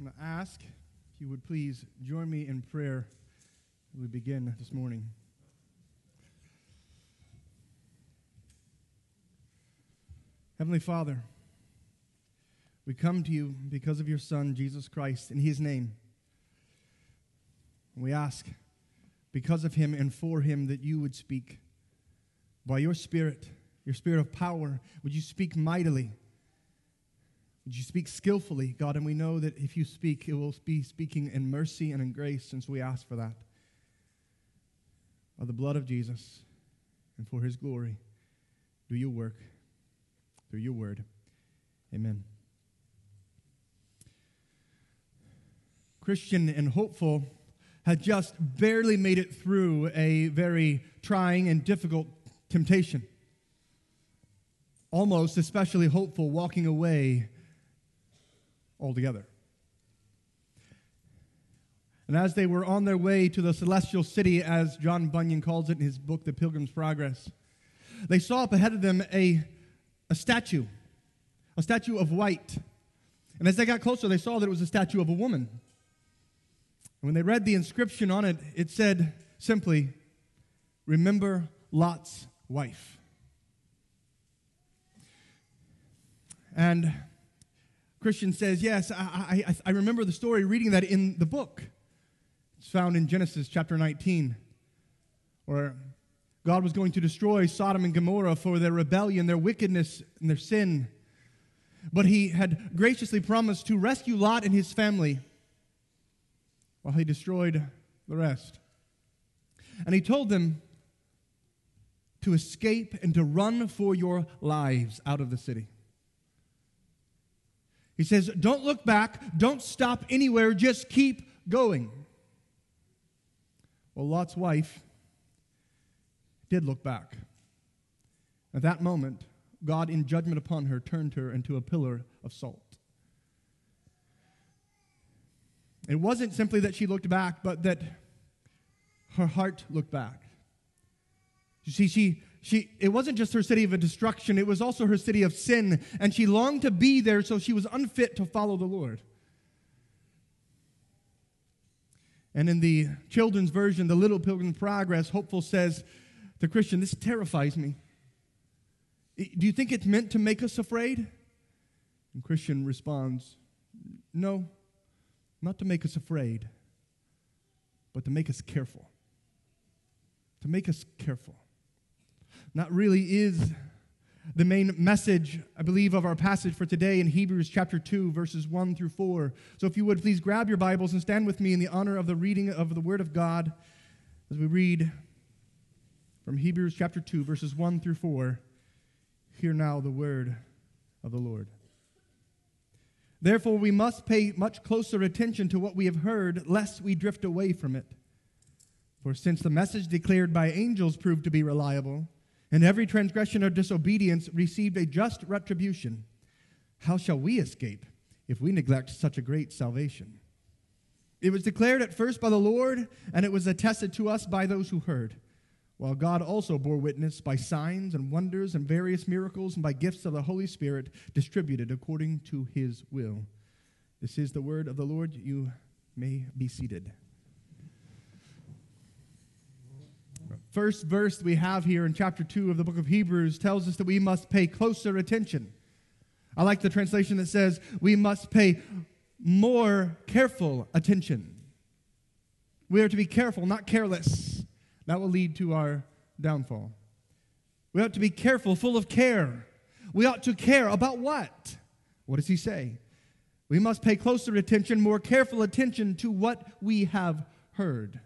I'm going to ask if you would please join me in prayer we begin this morning. Heavenly Father, we come to you because of your Son, Jesus Christ, in his name. We ask, because of him and for him, that you would speak by your Spirit, your Spirit of power. Would you speak mightily? You speak skillfully, God? And we know that if you speak, it will be speaking in mercy and in grace, since we ask for that. By the blood of Jesus and for his glory, do your work through your word. Amen. Christian and hopeful had just barely made it through a very trying and difficult temptation. Almost especially hopeful walking away altogether. And as they were on their way to the celestial city, as John Bunyan calls it in his book, The Pilgrim's Progress, they saw up ahead of them a, a statue, a statue of white. And as they got closer, they saw that it was a statue of a woman. And when they read the inscription on it, it said simply, Remember Lot's wife. And Christian says, Yes, I, I, I, remember the story, reading that in the book. It's found in Genesis chapter 19, where God was going to destroy Sodom and Gomorrah for their rebellion, their wickedness, and their sin. But he had graciously promised to rescue Lot and his family while he destroyed the rest. And he told them to escape and to run for your lives out of the city. He says, Don't look back, don't stop anywhere, just keep going. Well, Lot's wife did look back. At that moment, God, in judgment upon her, turned her into a pillar of salt. It wasn't simply that she looked back, but that her heart looked back. You see, she, she, it wasn't just her city of destruction, it was also her city of sin, and she longed to be there, so she was unfit to follow the Lord. And in the children's version, the Little Pilgrim Progress, Hopeful says the Christian, This terrifies me. Do you think it's meant to make us afraid? And Christian responds, No, not to make us afraid, but to make us careful. To make us careful not really is the main message, I believe, of our passage for today in Hebrews chapter 2, verses 1 through 4. So if you would please grab your Bibles and stand with me in the honor of the reading of the Word of God as we read from Hebrews chapter 2, verses 1 through 4. Hear now the word of the Lord. Therefore, we must pay much closer attention to what we have heard, lest we drift away from it. For since the message declared by angels proved to be reliable, and every transgression or disobedience received a just retribution. How shall we escape if we neglect such a great salvation? It was declared at first by the Lord, and it was attested to us by those who heard, while God also bore witness by signs and wonders and various miracles and by gifts of the Holy Spirit distributed according to his will. This is the word of the Lord. You may be seated. First verse we have here in chapter 2 of the book of Hebrews tells us that we must pay closer attention. I like the translation that says we must pay more careful attention. We are to be careful, not careless. That will lead to our downfall. We ought to be careful, full of care. We ought to care about what? What does he say? We must pay closer attention, more careful attention to what we have heard.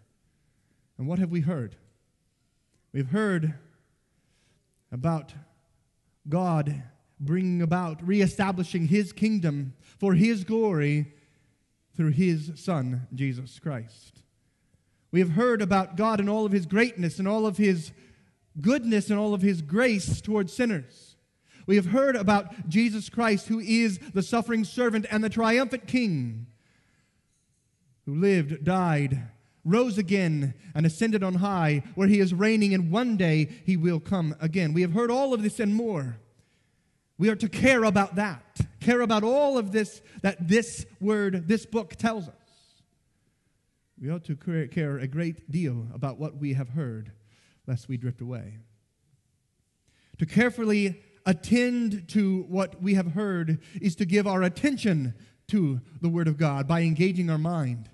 And what have we heard? We've heard about God bringing about, reestablishing his kingdom for his glory through his Son, Jesus Christ. We have heard about God and all of his greatness and all of his goodness and all of his grace towards sinners. We have heard about Jesus Christ, who is the suffering servant and the triumphant king, who lived, died, rose again and ascended on high, where he is reigning, and one day he will come again. We have heard all of this and more. We are to care about that. care about all of this that this word, this book tells us. We ought to care a great deal about what we have heard, lest we drift away. To carefully attend to what we have heard is to give our attention to the Word of God by engaging our mind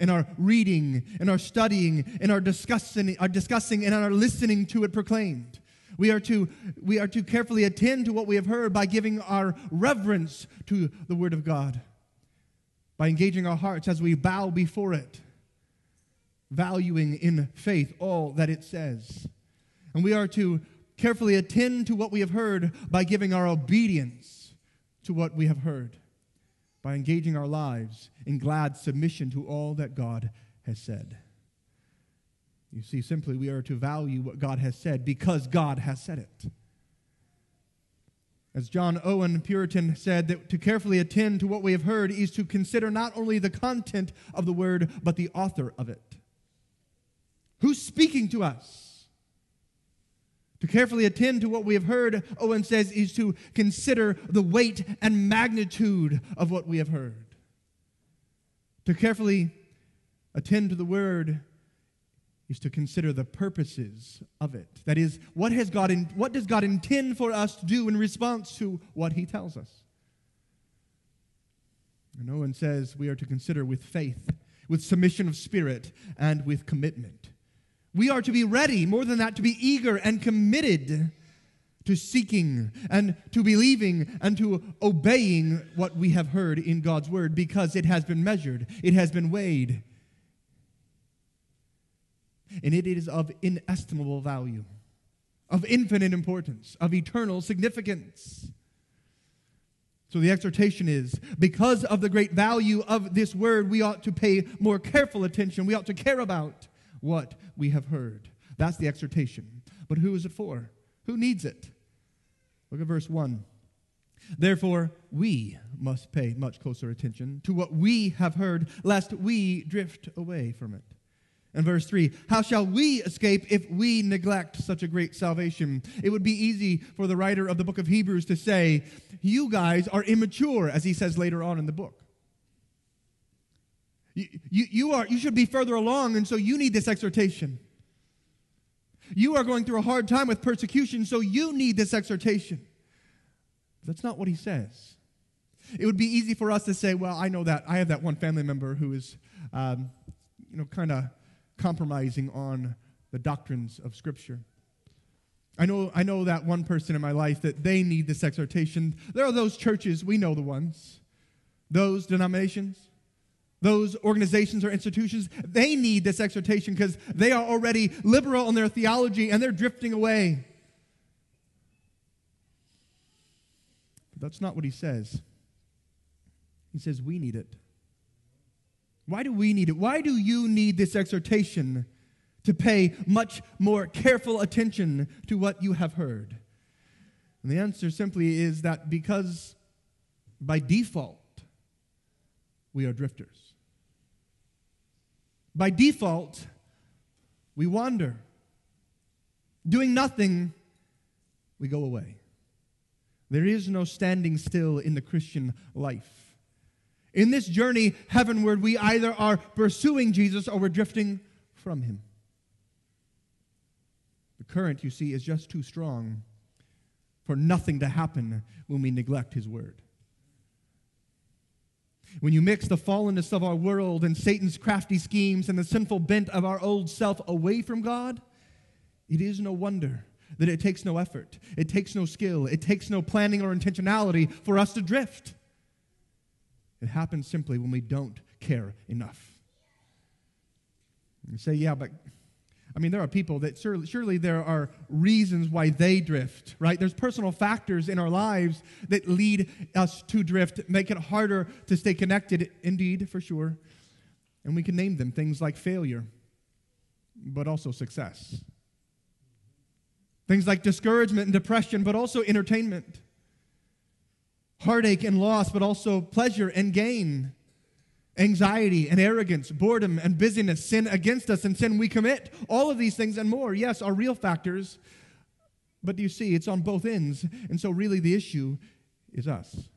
in our reading, in our studying, in our discussing, our discussing and our listening to it proclaimed. We are, to, we are to carefully attend to what we have heard by giving our reverence to the Word of God, by engaging our hearts as we bow before it, valuing in faith all that it says. And we are to carefully attend to what we have heard by giving our obedience to what we have heard, by engaging our lives in glad submission to all that God has said. You see, simply, we are to value what God has said because God has said it. As John Owen Puritan said, that to carefully attend to what we have heard is to consider not only the content of the word, but the author of it. Who's speaking to us? To carefully attend to what we have heard, Owen says, is to consider the weight and magnitude of what we have heard. To carefully attend to the word is to consider the purposes of it. That is, what, has God in, what does God intend for us to do in response to what he tells us? And Owen says we are to consider with faith, with submission of spirit, and with commitment. We are to be ready, more than that, to be eager and committed to seeking and to believing and to obeying what we have heard in God's word because it has been measured, it has been weighed, and it is of inestimable value, of infinite importance, of eternal significance. So the exhortation is because of the great value of this word, we ought to pay more careful attention. We ought to care about what we have heard. That's the exhortation. But who is it for? Who needs it? Look at verse 1. Therefore, we must pay much closer attention to what we have heard, lest we drift away from it. And verse 3 How shall we escape if we neglect such a great salvation? It would be easy for the writer of the book of Hebrews to say, You guys are immature, as he says later on in the book. You, you, you, are, you should be further along, and so you need this exhortation. You are going through a hard time with persecution, so you need this exhortation. That's not what he says. It would be easy for us to say, well, I know that. I have that one family member who is, um, you know, kind of compromising on the doctrines of Scripture. I know, I know that one person in my life that they need this exhortation. There are those churches, we know the ones, those denominations those organizations or institutions, they need this exhortation because they are already liberal in their theology and they're drifting away. But that's not what he says. He says, We need it. Why do we need it? Why do you need this exhortation to pay much more careful attention to what you have heard? And the answer simply is that because by default, we are drifters. By default, we wander. Doing nothing, we go away. There is no standing still in the Christian life. In this journey heavenward, we either are pursuing Jesus or we're drifting from him. The current, you see, is just too strong for nothing to happen when we neglect his word. When you mix the fallenness of our world and Satan's crafty schemes and the sinful bent of our old self away from God, it is no wonder that it takes no effort, it takes no skill, it takes no planning or intentionality for us to drift. It happens simply when we don't care enough. You say, yeah, but I mean, there are people that surely, surely there are reasons why they drift, right? There's personal factors in our lives that lead us to drift, make it harder to stay connected, indeed, for sure. And we can name them things like failure, but also success. Things like discouragement and depression, but also entertainment. Heartache and loss, but also pleasure and gain anxiety and arrogance, boredom and busyness, sin against us and sin we commit. All of these things and more, yes, are real factors. But do you see, it's on both ends. And so, really, the issue is us.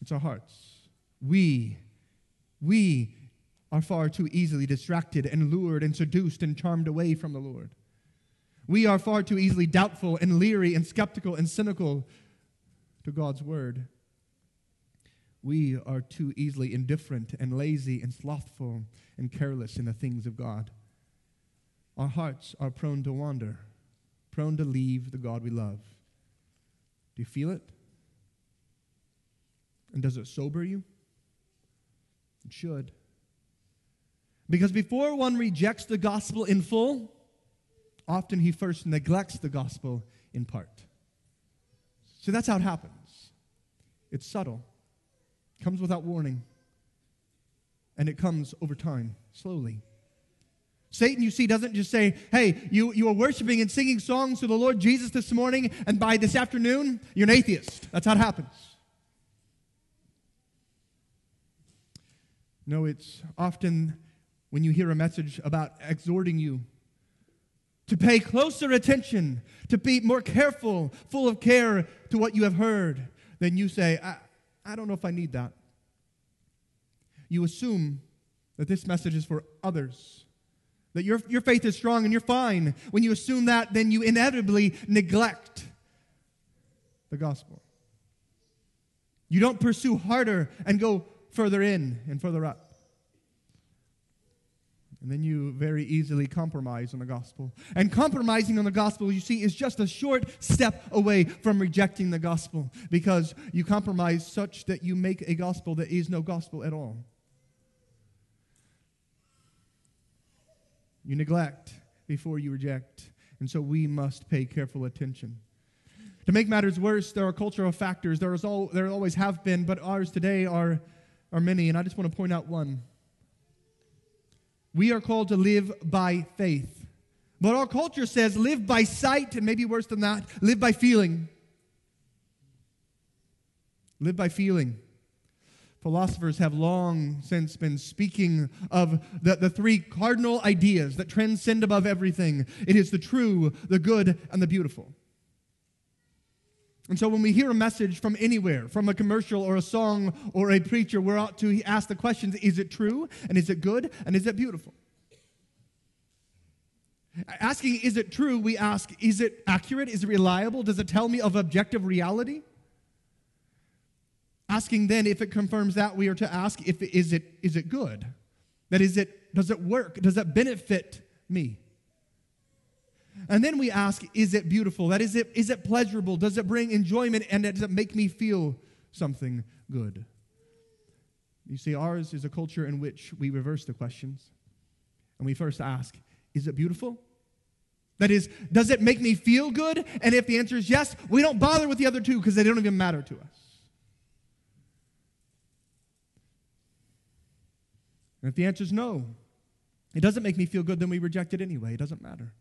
It's our hearts. We, we are far too easily distracted and lured and seduced and charmed away from the Lord. We are far too easily doubtful and leery and skeptical and cynical to God's word. We are too easily indifferent and lazy and slothful and careless in the things of God. Our hearts are prone to wander, prone to leave the God we love. Do you feel it? And does it sober you? It should. Because before one rejects the gospel in full, often he first neglects the gospel in part. So that's how it happens. It's subtle, comes without warning, and it comes over time, slowly. Satan, you see, doesn't just say, hey, you, you are worshiping and singing songs to the Lord Jesus this morning, and by this afternoon, you're an atheist. That's how it happens. No, it's often when you hear a message about exhorting you to pay closer attention, to be more careful, full of care to what you have heard, then you say, I, I don't know if I need that. You assume that this message is for others, that your, your faith is strong and you're fine. When you assume that, then you inevitably neglect the gospel. You don't pursue harder and go further in and further up. And then you very easily compromise on the gospel. And compromising on the gospel, you see, is just a short step away from rejecting the gospel because you compromise such that you make a gospel that is no gospel at all. You neglect before you reject. And so we must pay careful attention. To make matters worse, there are cultural factors. There, is all, there always have been, but ours today are, are many. And I just want to point out one. We are called to live by faith. But our culture says live by sight, and maybe worse than that, live by feeling. Live by feeling. Philosophers have long since been speaking of the, the three cardinal ideas that transcend above everything it is the true, the good, and the beautiful. And so when we hear a message from anywhere, from a commercial or a song or a preacher, we're ought to ask the questions is it true? And is it good? And is it beautiful? Asking, is it true? We ask, is it accurate? Is it reliable? Does it tell me of objective reality? Asking then if it confirms that, we are to ask if is it is it good? That is it does it work? Does it benefit me? And then we ask, is it beautiful? That is it, is it pleasurable? Does it bring enjoyment and does it make me feel something good? You see, ours is a culture in which we reverse the questions. And we first ask, is it beautiful? That is, does it make me feel good? And if the answer is yes, we don't bother with the other two because they don't even matter to us. And if the answer is no, it doesn't make me feel good, then we reject it anyway. It doesn't matter.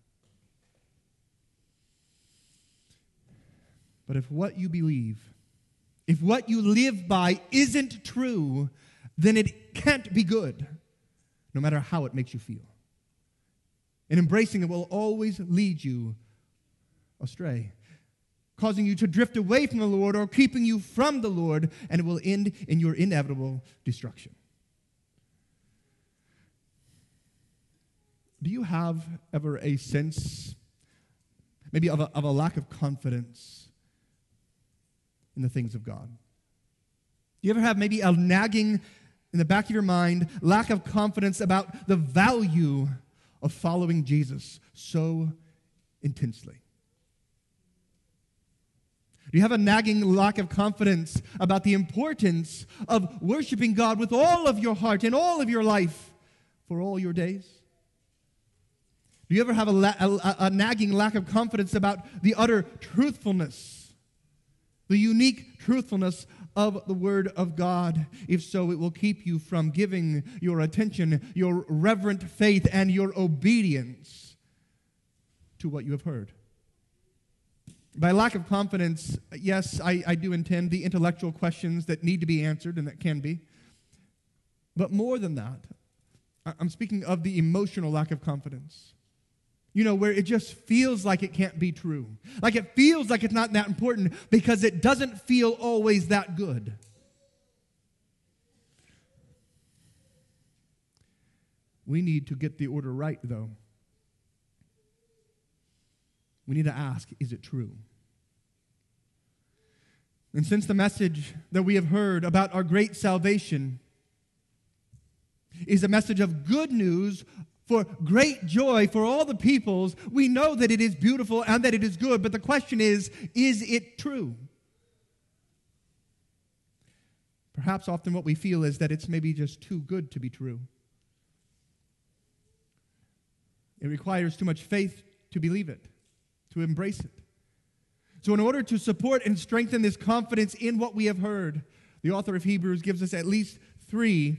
But if what you believe, if what you live by isn't true, then it can't be good, no matter how it makes you feel. And embracing it will always lead you astray, causing you to drift away from the Lord or keeping you from the Lord, and it will end in your inevitable destruction. Do you have ever a sense, maybe of a, of a lack of confidence in the things of God? Do you ever have maybe a nagging in the back of your mind, lack of confidence about the value of following Jesus so intensely? Do you have a nagging lack of confidence about the importance of worshiping God with all of your heart and all of your life for all your days? Do you ever have a, la- a, a nagging lack of confidence about the utter truthfulness the unique truthfulness of the Word of God. If so, it will keep you from giving your attention, your reverent faith, and your obedience to what you have heard. By lack of confidence, yes, I, I do intend the intellectual questions that need to be answered, and that can be. But more than that, I'm speaking of the emotional lack of confidence you know, where it just feels like it can't be true. Like it feels like it's not that important because it doesn't feel always that good. We need to get the order right, though. We need to ask is it true? And since the message that we have heard about our great salvation is a message of good news for great joy for all the peoples, we know that it is beautiful and that it is good. But the question is is it true? Perhaps often what we feel is that it's maybe just too good to be true. It requires too much faith to believe it, to embrace it. So, in order to support and strengthen this confidence in what we have heard, the author of Hebrews gives us at least three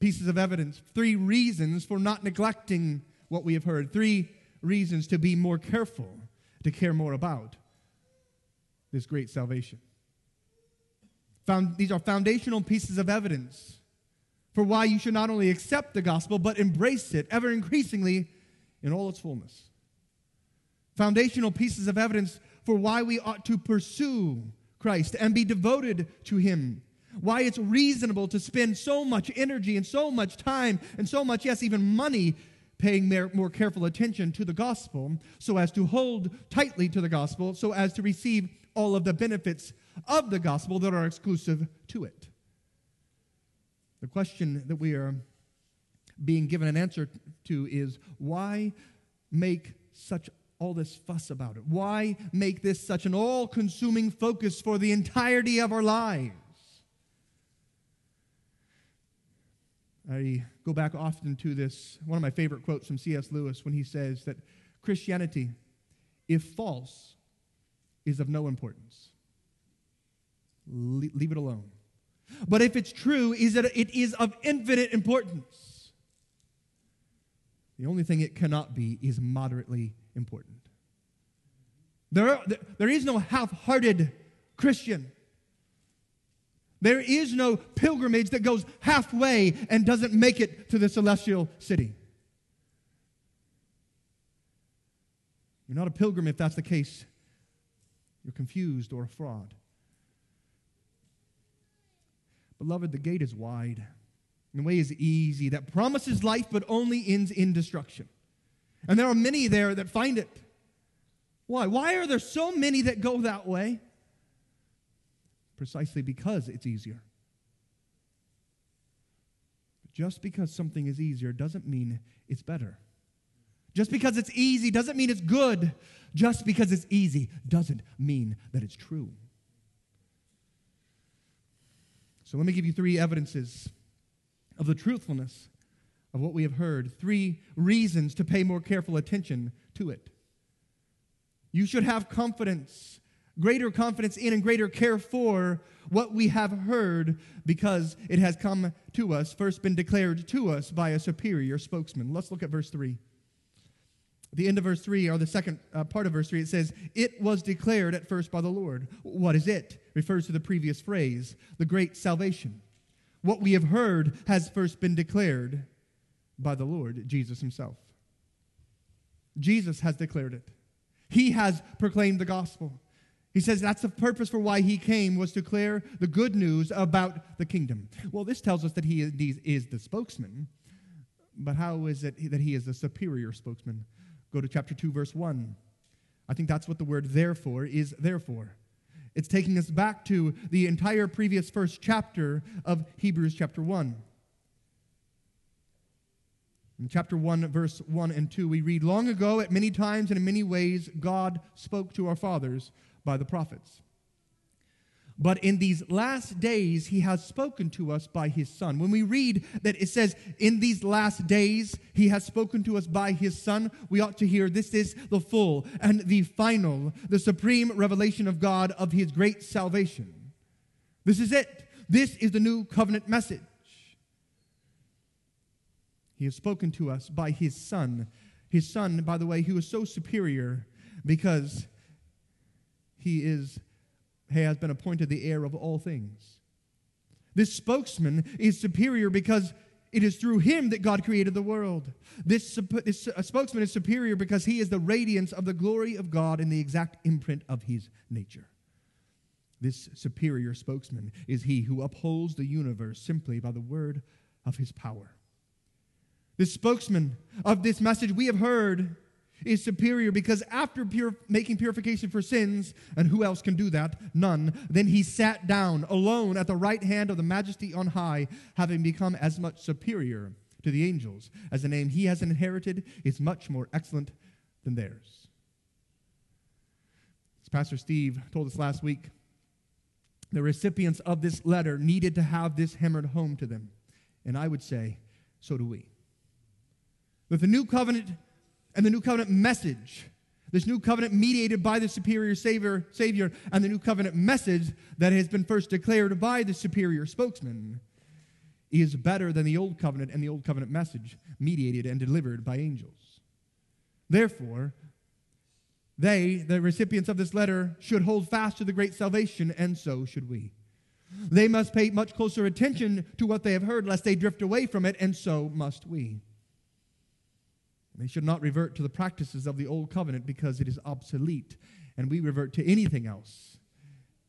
pieces of evidence, three reasons for not neglecting what we have heard, three reasons to be more careful, to care more about this great salvation. Found, these are foundational pieces of evidence for why you should not only accept the gospel, but embrace it ever increasingly in all its fullness. Foundational pieces of evidence for why we ought to pursue Christ and be devoted to Him. Why it's reasonable to spend so much energy and so much time and so much, yes, even money paying more careful attention to the gospel so as to hold tightly to the gospel, so as to receive all of the benefits of the gospel that are exclusive to it. The question that we are being given an answer to is why make such all this fuss about it? Why make this such an all consuming focus for the entirety of our lives? I go back often to this, one of my favorite quotes from C.S. Lewis when he says that Christianity, if false, is of no importance. leave it alone. But if it's true, is that it is of infinite importance. The only thing it cannot be is moderately important. There, are, there is no half hearted Christian. There is no pilgrimage that goes halfway and doesn't make it to the celestial city. You're not a pilgrim if that's the case. You're confused or a fraud. Beloved, the gate is wide. And the way is easy that promises life but only ends in destruction. And there are many there that find it. Why? Why are there so many that go that way? Precisely because it's easier. Just because something is easier doesn't mean it's better. Just because it's easy doesn't mean it's good. Just because it's easy doesn't mean that it's true. So let me give you three evidences of the truthfulness of what we have heard, three reasons to pay more careful attention to it. You should have confidence, greater confidence in and greater care for what we have heard because it has come to us, first been declared to us by a superior spokesman. Let's look at verse 3. The end of verse 3, or the second uh, part of verse 3, it says, It was declared at first by the Lord. What is it? Refers to the previous phrase, the great salvation. What we have heard has first been declared by the Lord, Jesus himself. Jesus has declared it. He has proclaimed the gospel. He says that's the purpose for why he came was to declare the good news about the kingdom. Well, this tells us that he is the spokesman, but how is it that he is the superior spokesman? Go to chapter 2, verse 1. I think that's what the word therefore is therefore. It's taking us back to the entire previous first chapter of Hebrews chapter 1. In chapter 1, verse 1 and 2, we read Long ago, at many times and in many ways, God spoke to our fathers by the prophets. But in these last days, he has spoken to us by his Son. When we read that it says, in these last days, he has spoken to us by his Son, we ought to hear this is the full and the final, the supreme revelation of God of his great salvation. This is it. This is the new covenant message. He has spoken to us by his Son. His Son, by the way, who is so superior because he is has been appointed the heir of all things. This spokesman is superior because it is through him that God created the world. This, this spokesman is superior because he is the radiance of the glory of God and the exact imprint of his nature. This superior spokesman is he who upholds the universe simply by the word of his power. This spokesman of this message we have heard is superior because after making purification for sins, and who else can do that? None. Then he sat down alone at the right hand of the majesty on high, having become as much superior to the angels as the name he has inherited is much more excellent than theirs. As Pastor Steve told us last week, the recipients of this letter needed to have this hammered home to them. And I would say, so do we. With the new covenant and the new covenant message, this new covenant mediated by the superior savior, savior and the new covenant message that has been first declared by the superior spokesman is better than the old covenant and the old covenant message mediated and delivered by angels. Therefore, they, the recipients of this letter, should hold fast to the great salvation, and so should we. They must pay much closer attention to what they have heard, lest they drift away from it, and so must we. They should not revert to the practices of the old covenant because it is obsolete, and we revert to anything else.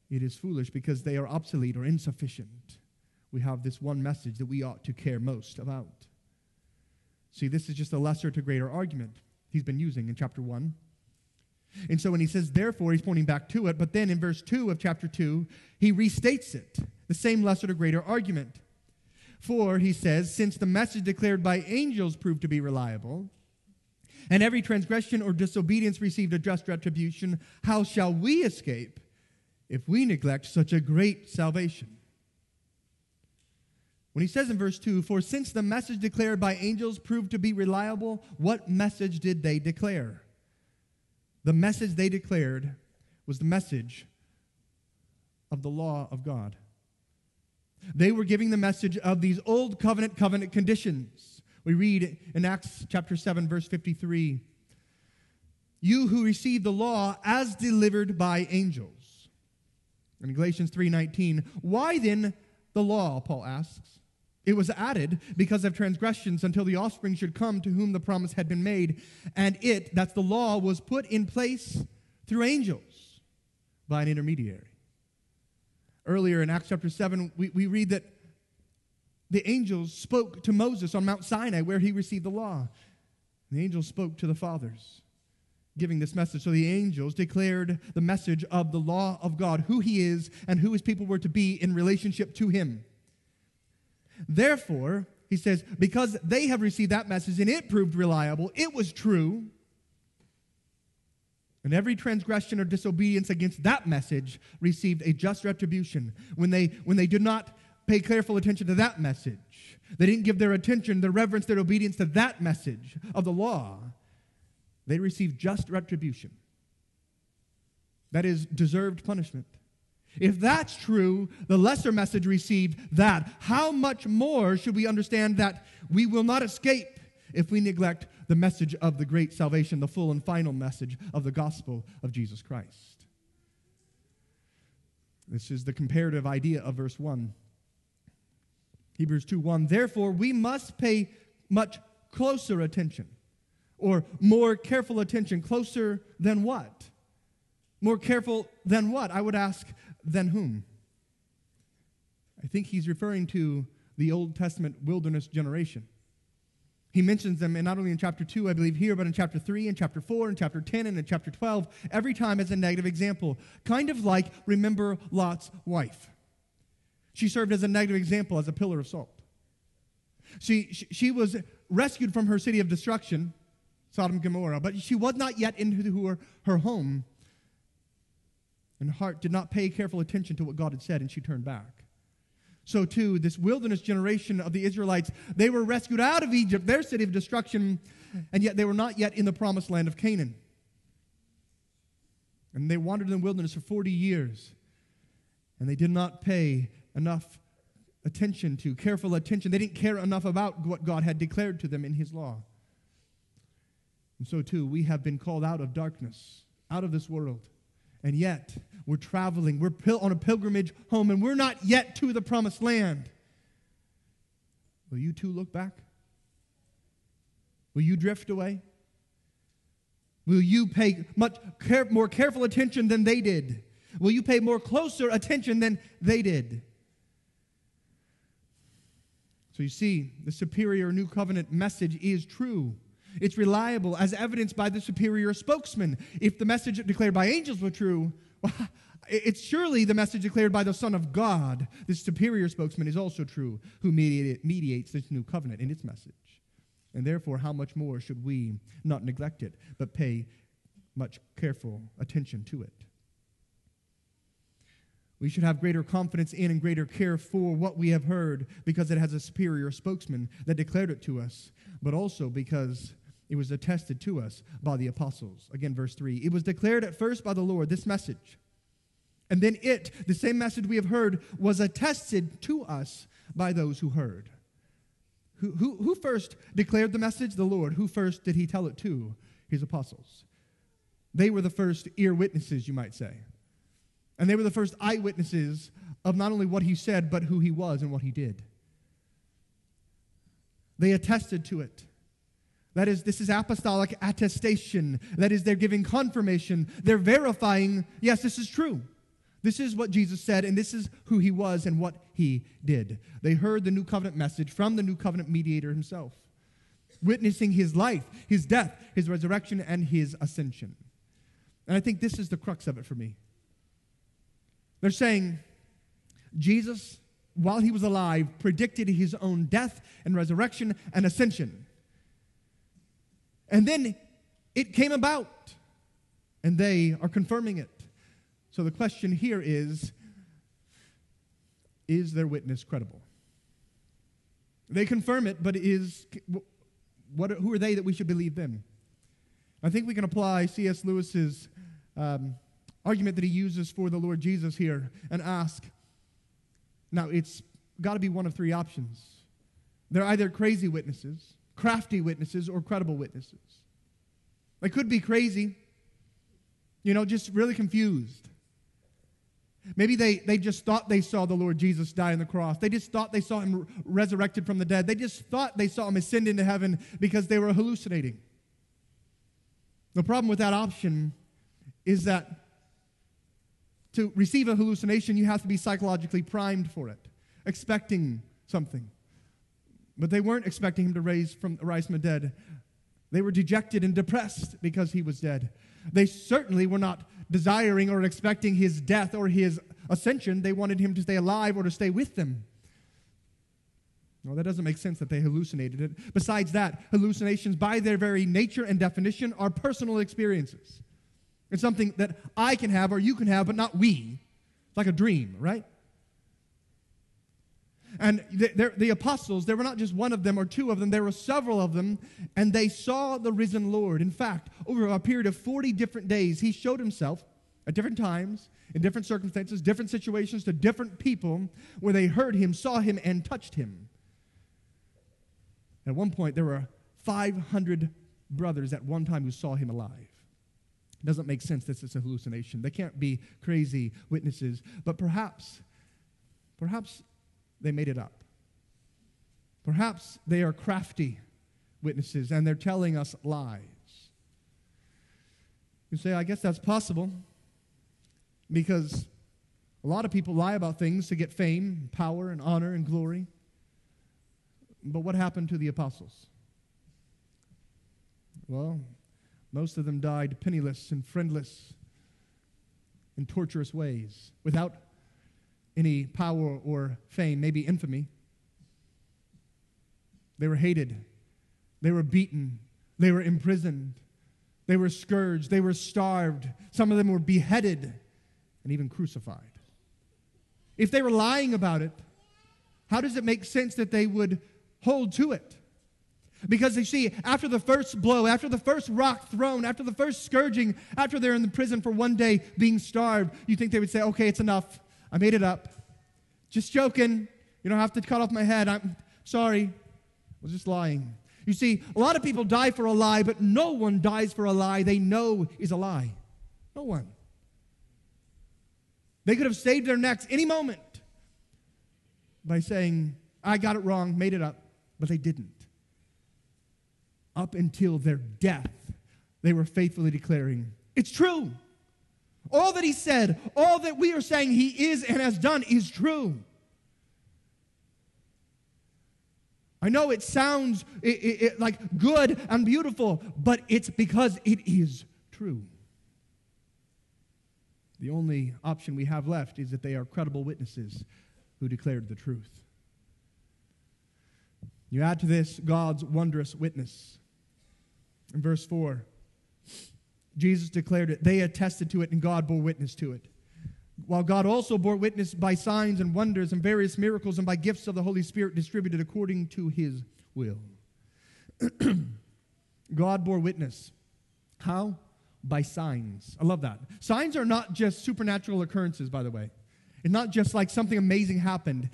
It is foolish because they are obsolete or insufficient. We have this one message that we ought to care most about. See, this is just a lesser to greater argument he's been using in chapter 1. And so when he says therefore, he's pointing back to it. But then in verse 2 of chapter 2, he restates it, the same lesser to greater argument. For, he says, since the message declared by angels proved to be reliable, and every transgression or disobedience received a just retribution, how shall we escape if we neglect such a great salvation? When he says in verse 2, For since the message declared by angels proved to be reliable, what message did they declare? The message they declared was the message of the law of God. They were giving the message of these old covenant covenant conditions. We read in Acts chapter 7 verse 53, you who received the law as delivered by angels. In Galatians 3:19, why then the law, Paul asks? It was added because of transgressions until the offspring should come to whom the promise had been made. And it, that's the law, was put in place through angels by an intermediary. Earlier in Acts chapter 7, we, we read that the angels spoke to Moses on Mount Sinai where he received the law. The angels spoke to the fathers, giving this message. So the angels declared the message of the law of God, who he is and who his people were to be in relationship to him. Therefore, he says, because they have received that message and it proved reliable, it was true. And every transgression or disobedience against that message received a just retribution. When they, when they did not pay careful attention to that message, they didn't give their attention, their reverence, their obedience to that message of the law, they received just retribution. That is deserved punishment. If that's true, the lesser message received that. How much more should we understand that we will not escape if we neglect the message of the great salvation, the full and final message of the gospel of Jesus Christ? This is the comparative idea of verse 1. Hebrews 2 1. Therefore, we must pay much closer attention, or more careful attention. Closer than what? More careful than what? I would ask than whom? I think he's referring to the Old Testament wilderness generation. He mentions them and not only in chapter 2, I believe here, but in chapter 3, and chapter 4, and chapter 10, and in chapter 12, every time as a negative example. Kind of like remember Lot's wife. She served as a negative example, as a pillar of salt. She, she, was rescued from her city of destruction, Sodom and Gomorrah, but she was not yet into her, her home and heart did not pay careful attention to what God had said, and she turned back. So, too, this wilderness generation of the Israelites, they were rescued out of Egypt, their city of destruction, and yet they were not yet in the promised land of Canaan. And they wandered in the wilderness for 40 years, and they did not pay enough attention to, careful attention. They didn't care enough about what God had declared to them in His law. And so, too, we have been called out of darkness, out of this world and yet, we're traveling, we're pil- on a pilgrimage home, and we're not yet to the promised land. Will you too look back? Will you drift away? Will you pay much care- more careful attention than they did? Will you pay more closer attention than they did? You see, the superior new covenant message is true. It's reliable as evidenced by the superior spokesman. If the message declared by angels were true, well, it's surely the message declared by the Son of God. This superior spokesman is also true, who mediates this new covenant in its message. And therefore, how much more should we not neglect it, but pay much careful attention to it? We should have greater confidence in and greater care for what we have heard because it has a superior spokesman that declared it to us, but also because it was attested to us by the apostles. Again, verse 3. It was declared at first by the Lord, this message. And then it, the same message we have heard, was attested to us by those who heard. Who, who, who first declared the message? The Lord. Who first did he tell it to? His apostles. They were the first ear witnesses, you might say. And they were the first eyewitnesses of not only what he said, but who he was and what he did. They attested to it. That is, this is apostolic attestation. That is, they're giving confirmation. They're verifying, yes, this is true. This is what Jesus said, and this is who he was and what he did. They heard the new covenant message from the new covenant mediator himself, witnessing his life, his death, his resurrection, and his ascension. And I think this is the crux of it for me. They're saying Jesus, while he was alive, predicted his own death and resurrection and ascension. And then it came about, and they are confirming it. So the question here is Is their witness credible? They confirm it, but is what, who are they that we should believe them? I think we can apply C.S. Lewis's um, argument that he uses for the Lord Jesus here and ask. Now, it's got to be one of three options. They're either crazy witnesses, crafty witnesses, or credible witnesses. They could be crazy, you know, just really confused. Maybe they, they just thought they saw the Lord Jesus die on the cross. They just thought they saw him resurrected from the dead. They just thought they saw him ascend into heaven because they were hallucinating. The problem with that option is that to receive a hallucination, you have to be psychologically primed for it, expecting something. But they weren't expecting him to raise from, rise from the dead. They were dejected and depressed because he was dead. They certainly were not desiring or expecting his death or his ascension. They wanted him to stay alive or to stay with them. Well, that doesn't make sense that they hallucinated it. Besides that, hallucinations, by their very nature and definition, are personal experiences. It's something that I can have or you can have, but not we. It's like a dream, right? And the, the, apostles, there were not just one of them or two of them, there were several of them, and they saw the risen Lord. In fact, over a period of 40 different days, he showed himself at different times, in different circumstances, different situations to different people where they heard him, saw him, and touched him. At one point, there were 500 brothers at one time who saw him alive. It doesn't make sense that it's a hallucination. They can't be crazy witnesses, but perhaps, perhaps they made it up. Perhaps they are crafty witnesses and they're telling us lies. You say, I guess that's possible because a lot of people lie about things to get fame, power, and honor and glory. But what happened to the apostles? Well, most of them died penniless and friendless in torturous ways, without any power or fame, maybe infamy. They were hated, they were beaten, they were imprisoned, they were scourged, they were starved, some of them were beheaded and even crucified. If they were lying about it, how does it make sense that they would hold to it? Because you see, after the first blow, after the first rock thrown, after the first scourging, after they're in the prison for one day being starved, you think they would say, okay, it's enough. I made it up. Just joking. You don't have to cut off my head. I'm sorry. I was just lying. You see, a lot of people die for a lie, but no one dies for a lie they know is a lie. No one. They could have saved their necks any moment by saying, I got it wrong, made it up, but they didn't up until their death, they were faithfully declaring, It's true. All that he said, all that we are saying he is and has done is true. I know it sounds it, it, it, like good and beautiful, but it's because it is true. The only option we have left is that they are credible witnesses who declared the truth. You add to this God's wondrous witness. In verse 4, Jesus declared it. They attested to it, and God bore witness to it. While God also bore witness by signs and wonders and various miracles and by gifts of the Holy Spirit distributed according to his will. God bore witness. How? By signs. I love that. Signs are not just supernatural occurrences, by the way. It's not just like something amazing happened,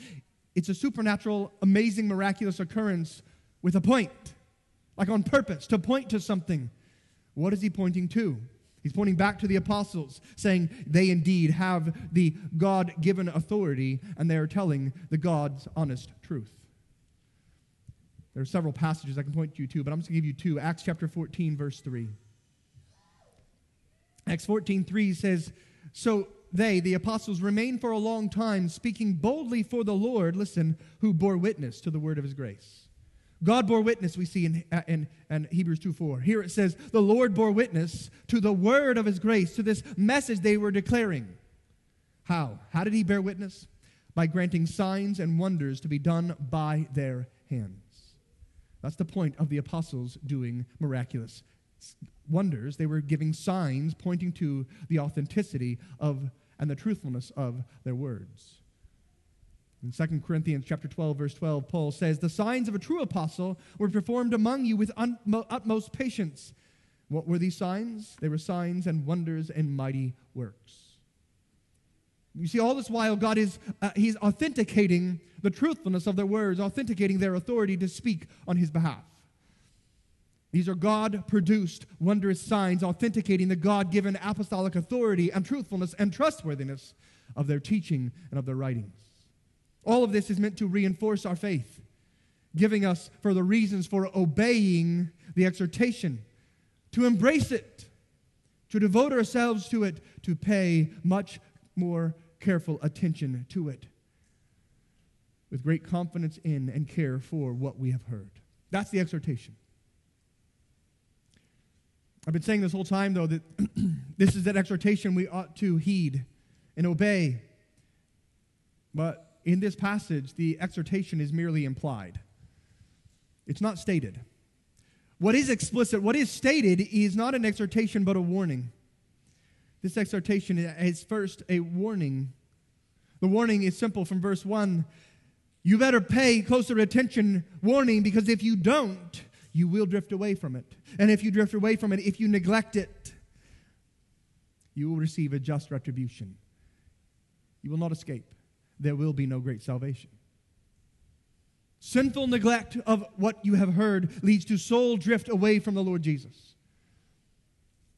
it's a supernatural, amazing, miraculous occurrence with a point, like on purpose, to point to something. What is he pointing to? He's pointing back to the apostles, saying they indeed have the God given authority and they are telling the God's honest truth. There are several passages I can point you to, but I'm just going to give you two. Acts chapter 14, verse 3. Acts 14, 3 says, So they, the apostles, remained for a long time, speaking boldly for the Lord, listen, who bore witness to the word of his grace. God bore witness, we see in, uh, in, in Hebrews 2 4. Here it says, The Lord bore witness to the word of his grace, to this message they were declaring. How? How did he bear witness? By granting signs and wonders to be done by their hands. That's the point of the apostles doing miraculous wonders. They were giving signs pointing to the authenticity of and the truthfulness of their words. In 2 Corinthians chapter 12 verse 12 Paul says the signs of a true apostle were performed among you with utmost patience. What were these signs? They were signs and wonders and mighty works. You see all this while God is uh, he's authenticating the truthfulness of their words, authenticating their authority to speak on his behalf. These are God produced wondrous signs authenticating the God given apostolic authority and truthfulness and trustworthiness of their teaching and of their writings. All of this is meant to reinforce our faith, giving us further reasons for obeying the exhortation, to embrace it, to devote ourselves to it, to pay much more careful attention to it, with great confidence in and care for what we have heard. That's the exhortation. I've been saying this whole time, though, that this is that exhortation we ought to heed and obey. But in this passage, the exhortation is merely implied, it's not stated. What is explicit, what is stated, is not an exhortation but a warning. This exhortation is first a warning. The warning is simple from verse 1. You better pay closer attention, warning, because if you don't, you will drift away from it. And if you drift away from it, if you neglect it, you will receive a just retribution. You will not escape there will be no great salvation. Sinful neglect of what you have heard leads to soul drift away from the Lord Jesus,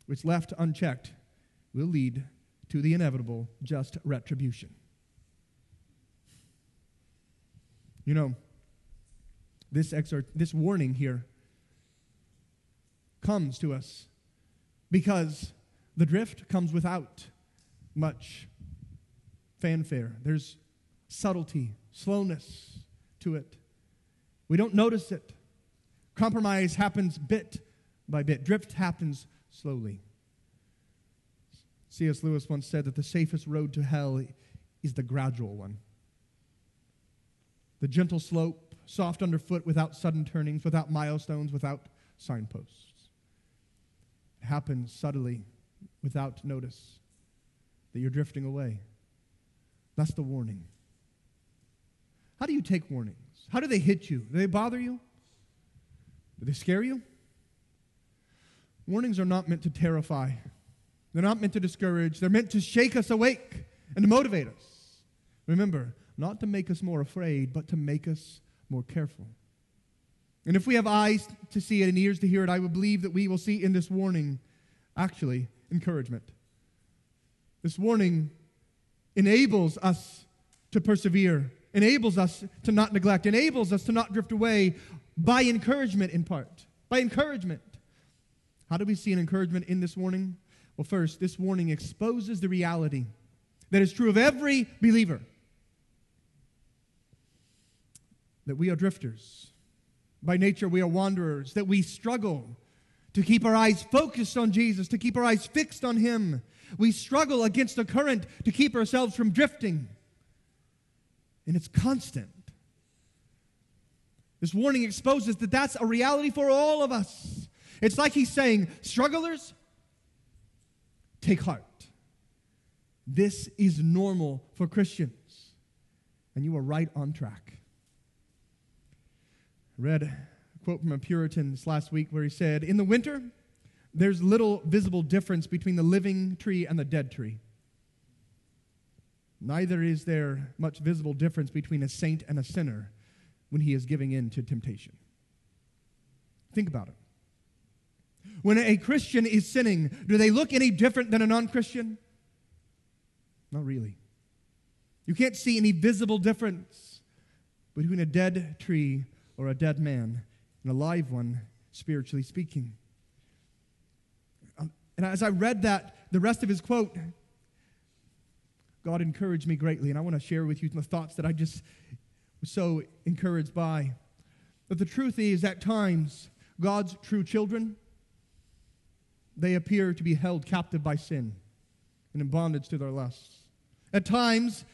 which left unchecked will lead to the inevitable just retribution. You know, this, exhort, this warning here comes to us because the drift comes without much fanfare. There's subtlety, slowness to it. We don't notice it. Compromise happens bit by bit, drift happens slowly. C.S. Lewis once said that the safest road to hell is the gradual one. The gentle slope, soft underfoot, without sudden turnings, without milestones, without signposts. It happens subtly, without notice, that you're drifting away. That's the warning. How do you take warnings? How do they hit you? Do they bother you? Do they scare you? Warnings are not meant to terrify. They're not meant to discourage. They're meant to shake us awake and to motivate us. Remember, not to make us more afraid, but to make us more careful. And if we have eyes to see it and ears to hear it, I would believe that we will see in this warning actually encouragement. This warning enables us to persevere enables us to not neglect, enables us to not drift away by encouragement in part. By encouragement. How do we see an encouragement in this warning? Well, first, this warning exposes the reality that is true of every believer that we are drifters. By nature, we are wanderers, that we struggle to keep our eyes focused on Jesus, to keep our eyes fixed on Him. We struggle against the current to keep ourselves from drifting. And it's constant. This warning exposes that that's a reality for all of us. It's like he's saying, strugglers, take heart. This is normal for Christians. And you are right on track. I read a quote from a Puritan this last week where he said, In the winter, there's little visible difference between the living tree and the dead tree. Neither is there much visible difference between a saint and a sinner when he is giving in to temptation. Think about it. When a Christian is sinning, do they look any different than a non Christian? Not really. You can't see any visible difference between a dead tree or a dead man and a live one, spiritually speaking. Um, and as I read that, the rest of his quote, God encouraged me greatly. And I want to share with you the thoughts that I just was so encouraged by. But the truth is, at times, God's true children, they appear to be held captive by sin and in bondage to their lusts. At times,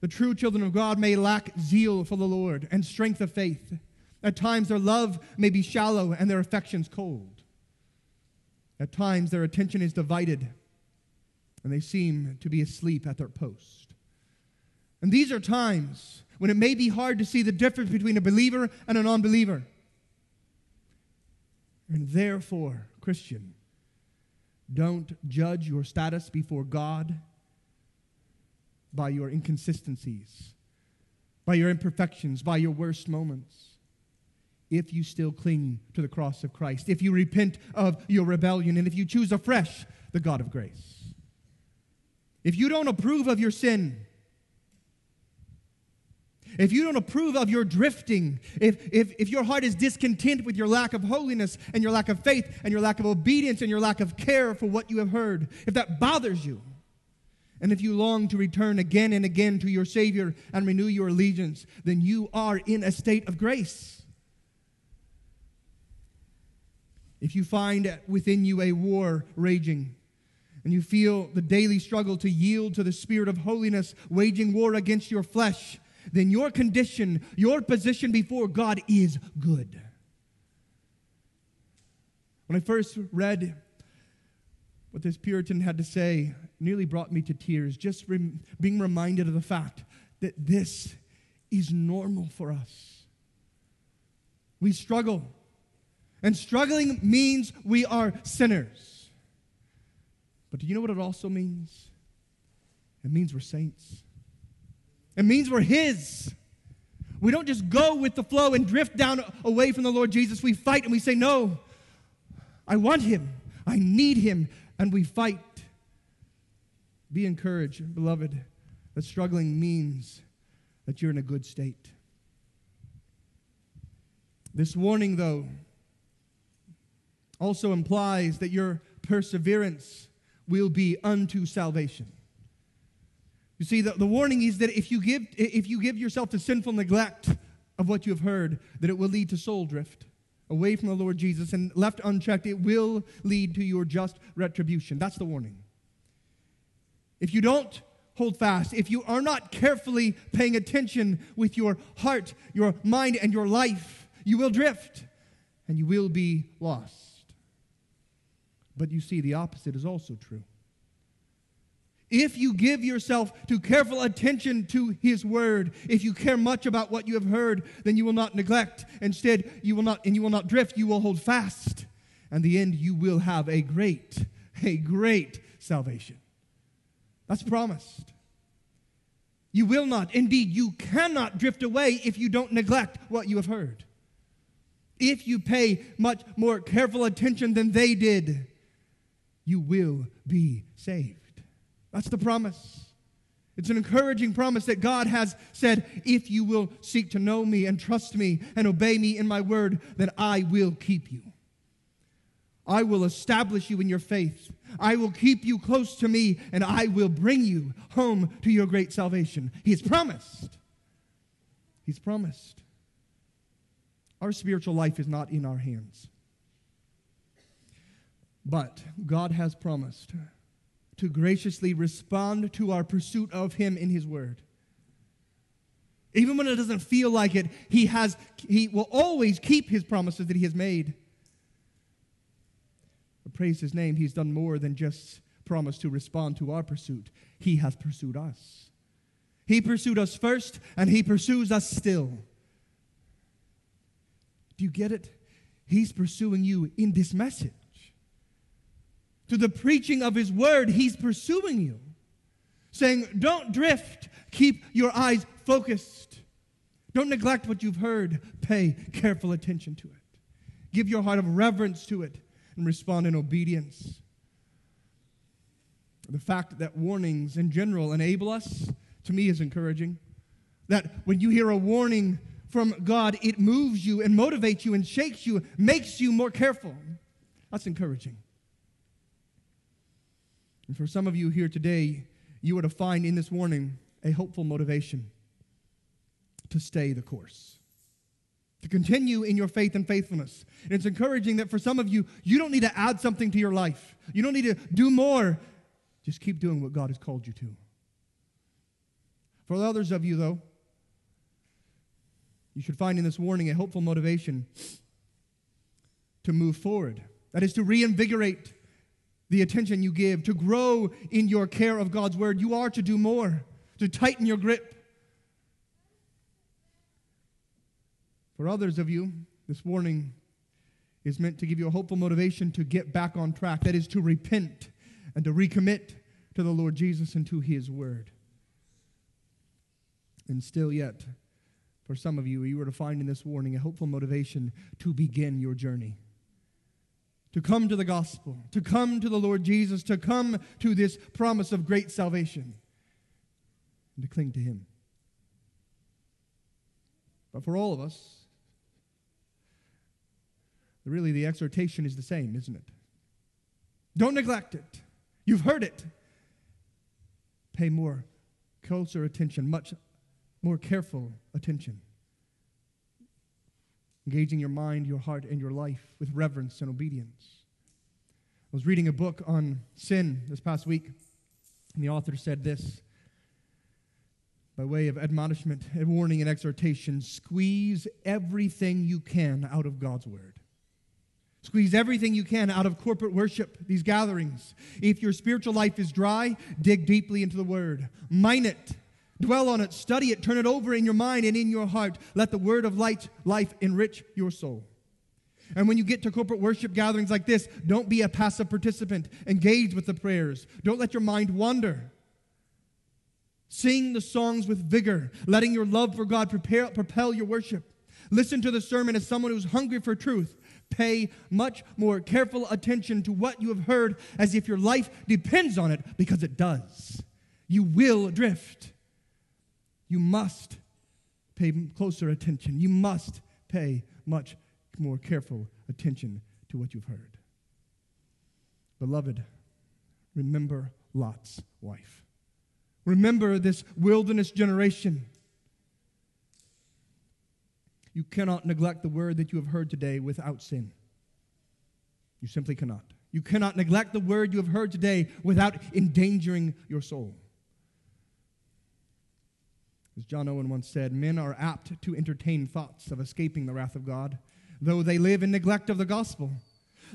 the true children of God may lack zeal for the Lord and strength of faith. At times, their love may be shallow and their affections cold. At times, their attention is divided and they seem to be asleep at their post. And these are times when it may be hard to see the difference between a believer and a non believer. And therefore, Christian, don't judge your status before God by your inconsistencies, by your imperfections, by your worst moments. If you still cling to the cross of Christ, if you repent of your rebellion, and if you choose afresh the God of grace. If you don't approve of your sin, if you don't approve of your drifting, if, if, if your heart is discontent with your lack of holiness and your lack of faith and your lack of obedience and your lack of care for what you have heard, if that bothers you, and if you long to return again and again to your Savior and renew your allegiance, then you are in a state of grace. If you find within you a war raging, and you feel the daily struggle to yield to the Spirit of holiness waging war against your flesh, then your condition, your position before God is good. When I first read what this Puritan had to say, nearly brought me to tears, just rem- being reminded of the fact that this is normal for us. We struggle, and struggling means we are sinners. But do you know what it also means? It means we're saints. It means we're His. We don't just go with the flow and drift down away from the Lord Jesus. We fight and we say, No, I want Him. I need Him. And we fight. Be encouraged, beloved, that struggling means that you're in a good state. This warning, though, also implies that your perseverance will be unto salvation. You see, the, the warning is that if you, give, if you give yourself to sinful neglect of what you have heard, that it will lead to soul drift away from the Lord Jesus, and left unchecked, it will lead to your just retribution. That's the warning. If you don't hold fast, if you are not carefully paying attention with your heart, your mind, and your life, you will drift and you will be lost. But you see, the opposite is also true. If you give yourself to careful attention to his word, if you care much about what you have heard, then you will not neglect. Instead, you will not, and you will not drift, you will hold fast. And the end, you will have a great, a great salvation. That's promised. You will not, indeed, you cannot drift away if you don't neglect what you have heard. If you pay much more careful attention than they did, you will be saved. That's the promise. It's an encouraging promise that God has said, if you will seek to know me and trust me and obey me in my word, then I will keep you. I will establish you in your faith. I will keep you close to me, and I will bring you home to your great salvation. He's promised. He's promised. Our spiritual life is not in our hands. But God has promised to graciously respond to our pursuit of Him in His Word. Even when it doesn't feel like it, He, has, he will always keep His promises that He has made. But praise His name, He's done more than just promise to respond to our pursuit. He has pursued us. He pursued us first, and He pursues us still. Do you get it? He's pursuing you in this message. To the preaching of His word, He's pursuing you, saying, Don't drift, keep your eyes focused. Don't neglect what you've heard, pay careful attention to it. Give your heart of reverence to it and respond in obedience. The fact that warnings in general enable us, to me, is encouraging. That when you hear a warning from God, it moves you and motivates you and shakes you, makes you more careful. That's encouraging. And for some of you here today, you are to find in this warning a hopeful motivation to stay the course, to continue in your faith and faithfulness. And it's encouraging that for some of you, you don't need to add something to your life, you don't need to do more. Just keep doing what God has called you to. For others of you, though, you should find in this warning a hopeful motivation to move forward. That is to reinvigorate the attention you give, to grow in your care of God's word. You are to do more, to tighten your grip. For others of you, this warning is meant to give you a hopeful motivation to get back on track. That is to repent and to recommit to the Lord Jesus and to his word. And still yet, for some of you, you are to find in this warning a hopeful motivation to begin your journey. To come to the gospel, to come to the Lord Jesus, to come to this promise of great salvation, and to cling to Him. But for all of us, really the exhortation is the same, isn't it? Don't neglect it. You've heard it. Pay more, closer attention, much more careful attention. Engaging your mind, your heart, and your life with reverence and obedience. I was reading a book on sin this past week, and the author said this by way of admonishment, warning, and exhortation squeeze everything you can out of God's word. Squeeze everything you can out of corporate worship, these gatherings. If your spiritual life is dry, dig deeply into the Word. Mine it. Dwell on it. Study it. Turn it over in your mind and in your heart. Let the Word of light, life enrich your soul. And when you get to corporate worship gatherings like this, don't be a passive participant. Engage with the prayers. Don't let your mind wander. Sing the songs with vigor, letting your love for God prepare, propel your worship. Listen to the sermon as someone who's hungry for truth pay much more careful attention to what you have heard as if your life depends on it, because it does. You will drift. You must pay closer attention. You must pay much more careful attention to what you've heard. Beloved, remember Lot's wife. Remember this wilderness generation you cannot neglect the word that you have heard today without sin. You simply cannot. You cannot neglect the word you have heard today without endangering your soul. As John Owen once said, men are apt to entertain thoughts of escaping the wrath of God, though they live in neglect of the gospel.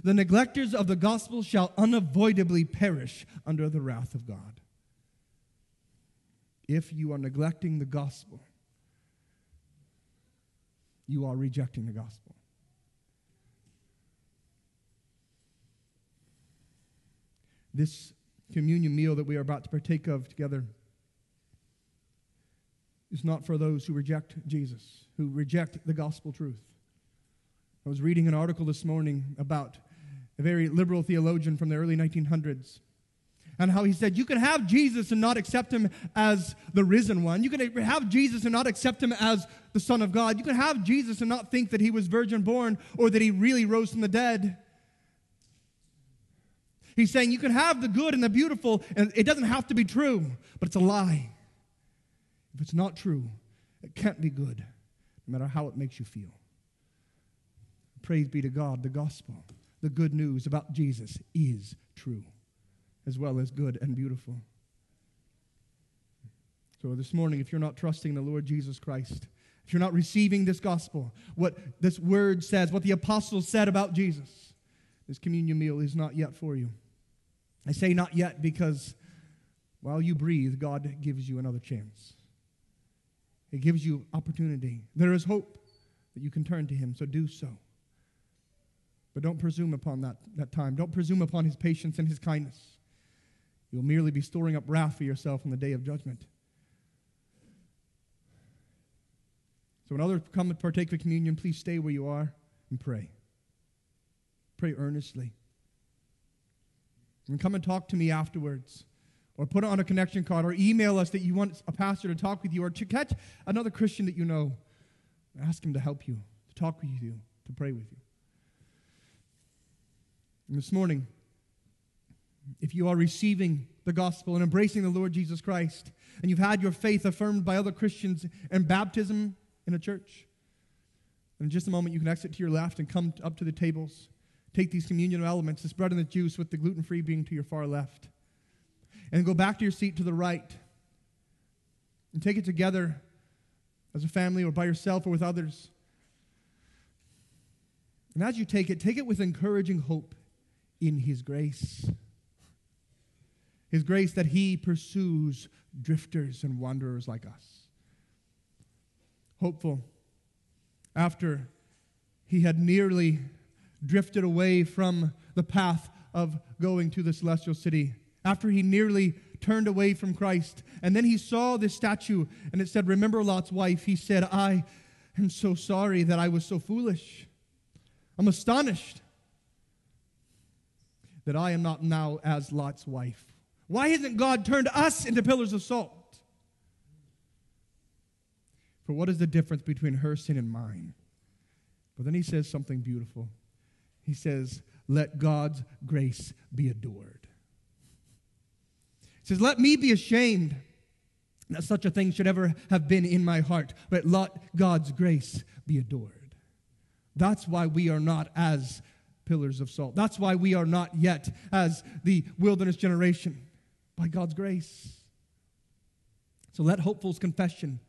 The neglectors of the gospel shall unavoidably perish under the wrath of God. If you are neglecting the gospel, you are rejecting the gospel. This communion meal that we are about to partake of together is not for those who reject Jesus, who reject the gospel truth. I was reading an article this morning about a very liberal theologian from the early 1900s and how he said you can have Jesus and not accept him as the risen one. You can have Jesus and not accept him as the Son of God. You can have Jesus and not think that he was virgin born or that he really rose from the dead. He's saying you can have the good and the beautiful, and it doesn't have to be true, but it's a lie. If it's not true, it can't be good, no matter how it makes you feel. Praise be to God, the gospel, the good news about Jesus is true, as well as good and beautiful. So this morning, if you're not trusting the Lord Jesus Christ, if you're not receiving this gospel, what this word says, what the apostles said about Jesus, this communion meal is not yet for you. I say not yet because while you breathe, God gives you another chance. It gives you opportunity. There is hope that you can turn to Him, so do so. But don't presume upon that, that time. Don't presume upon His patience and His kindness. You'll merely be storing up wrath for yourself on the day of judgment. So, when others come and partake of communion, please stay where you are and pray. Pray earnestly. And come and talk to me afterwards. Or put it on a connection card, or email us that you want a pastor to talk with you, or to catch another Christian that you know. Ask him to help you, to talk with you, to pray with you. And this morning, if you are receiving the gospel and embracing the Lord Jesus Christ, and you've had your faith affirmed by other Christians in baptism in a church, in just a moment you can exit to your left and come up to the tables. Take these communion elements, this bread and the juice, with the gluten free being to your far left. And go back to your seat to the right. And take it together as a family or by yourself or with others. And as you take it, take it with encouraging hope in His grace. His grace that He pursues drifters and wanderers like us. Hopeful after he had nearly drifted away from the path of going to the celestial city, after he nearly turned away from Christ. And then he saw this statue and it said, Remember Lot's wife. He said, I am so sorry that I was so foolish. I'm astonished that I am not now as Lot's wife. Why hasn't God turned us into pillars of salt? For what is the difference between her sin and mine? But then he says something beautiful. He says, Let God's grace be adored. Says, Let me be ashamed that such a thing should ever have been in my heart, but let God's grace be adored. That's why we are not as pillars of salt. That's why we are not yet as the wilderness generation, by God's grace. So let Hopeful's confession,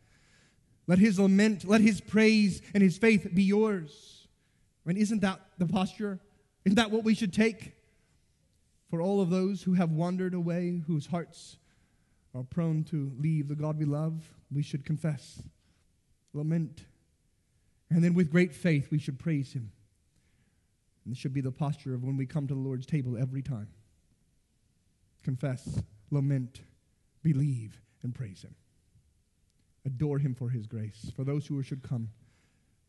let his lament, let his praise and his faith be yours. I mean, isn't that the posture? Isn't that what we should take for all of those who have wandered away, whose hearts are prone to leave the God we love? We should confess, lament, and then with great faith we should praise Him. And this should be the posture of when we come to the Lord's table every time. Confess, lament, believe, and praise Him. Adore Him for His grace. For those who should come,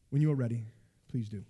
when you are ready, please do.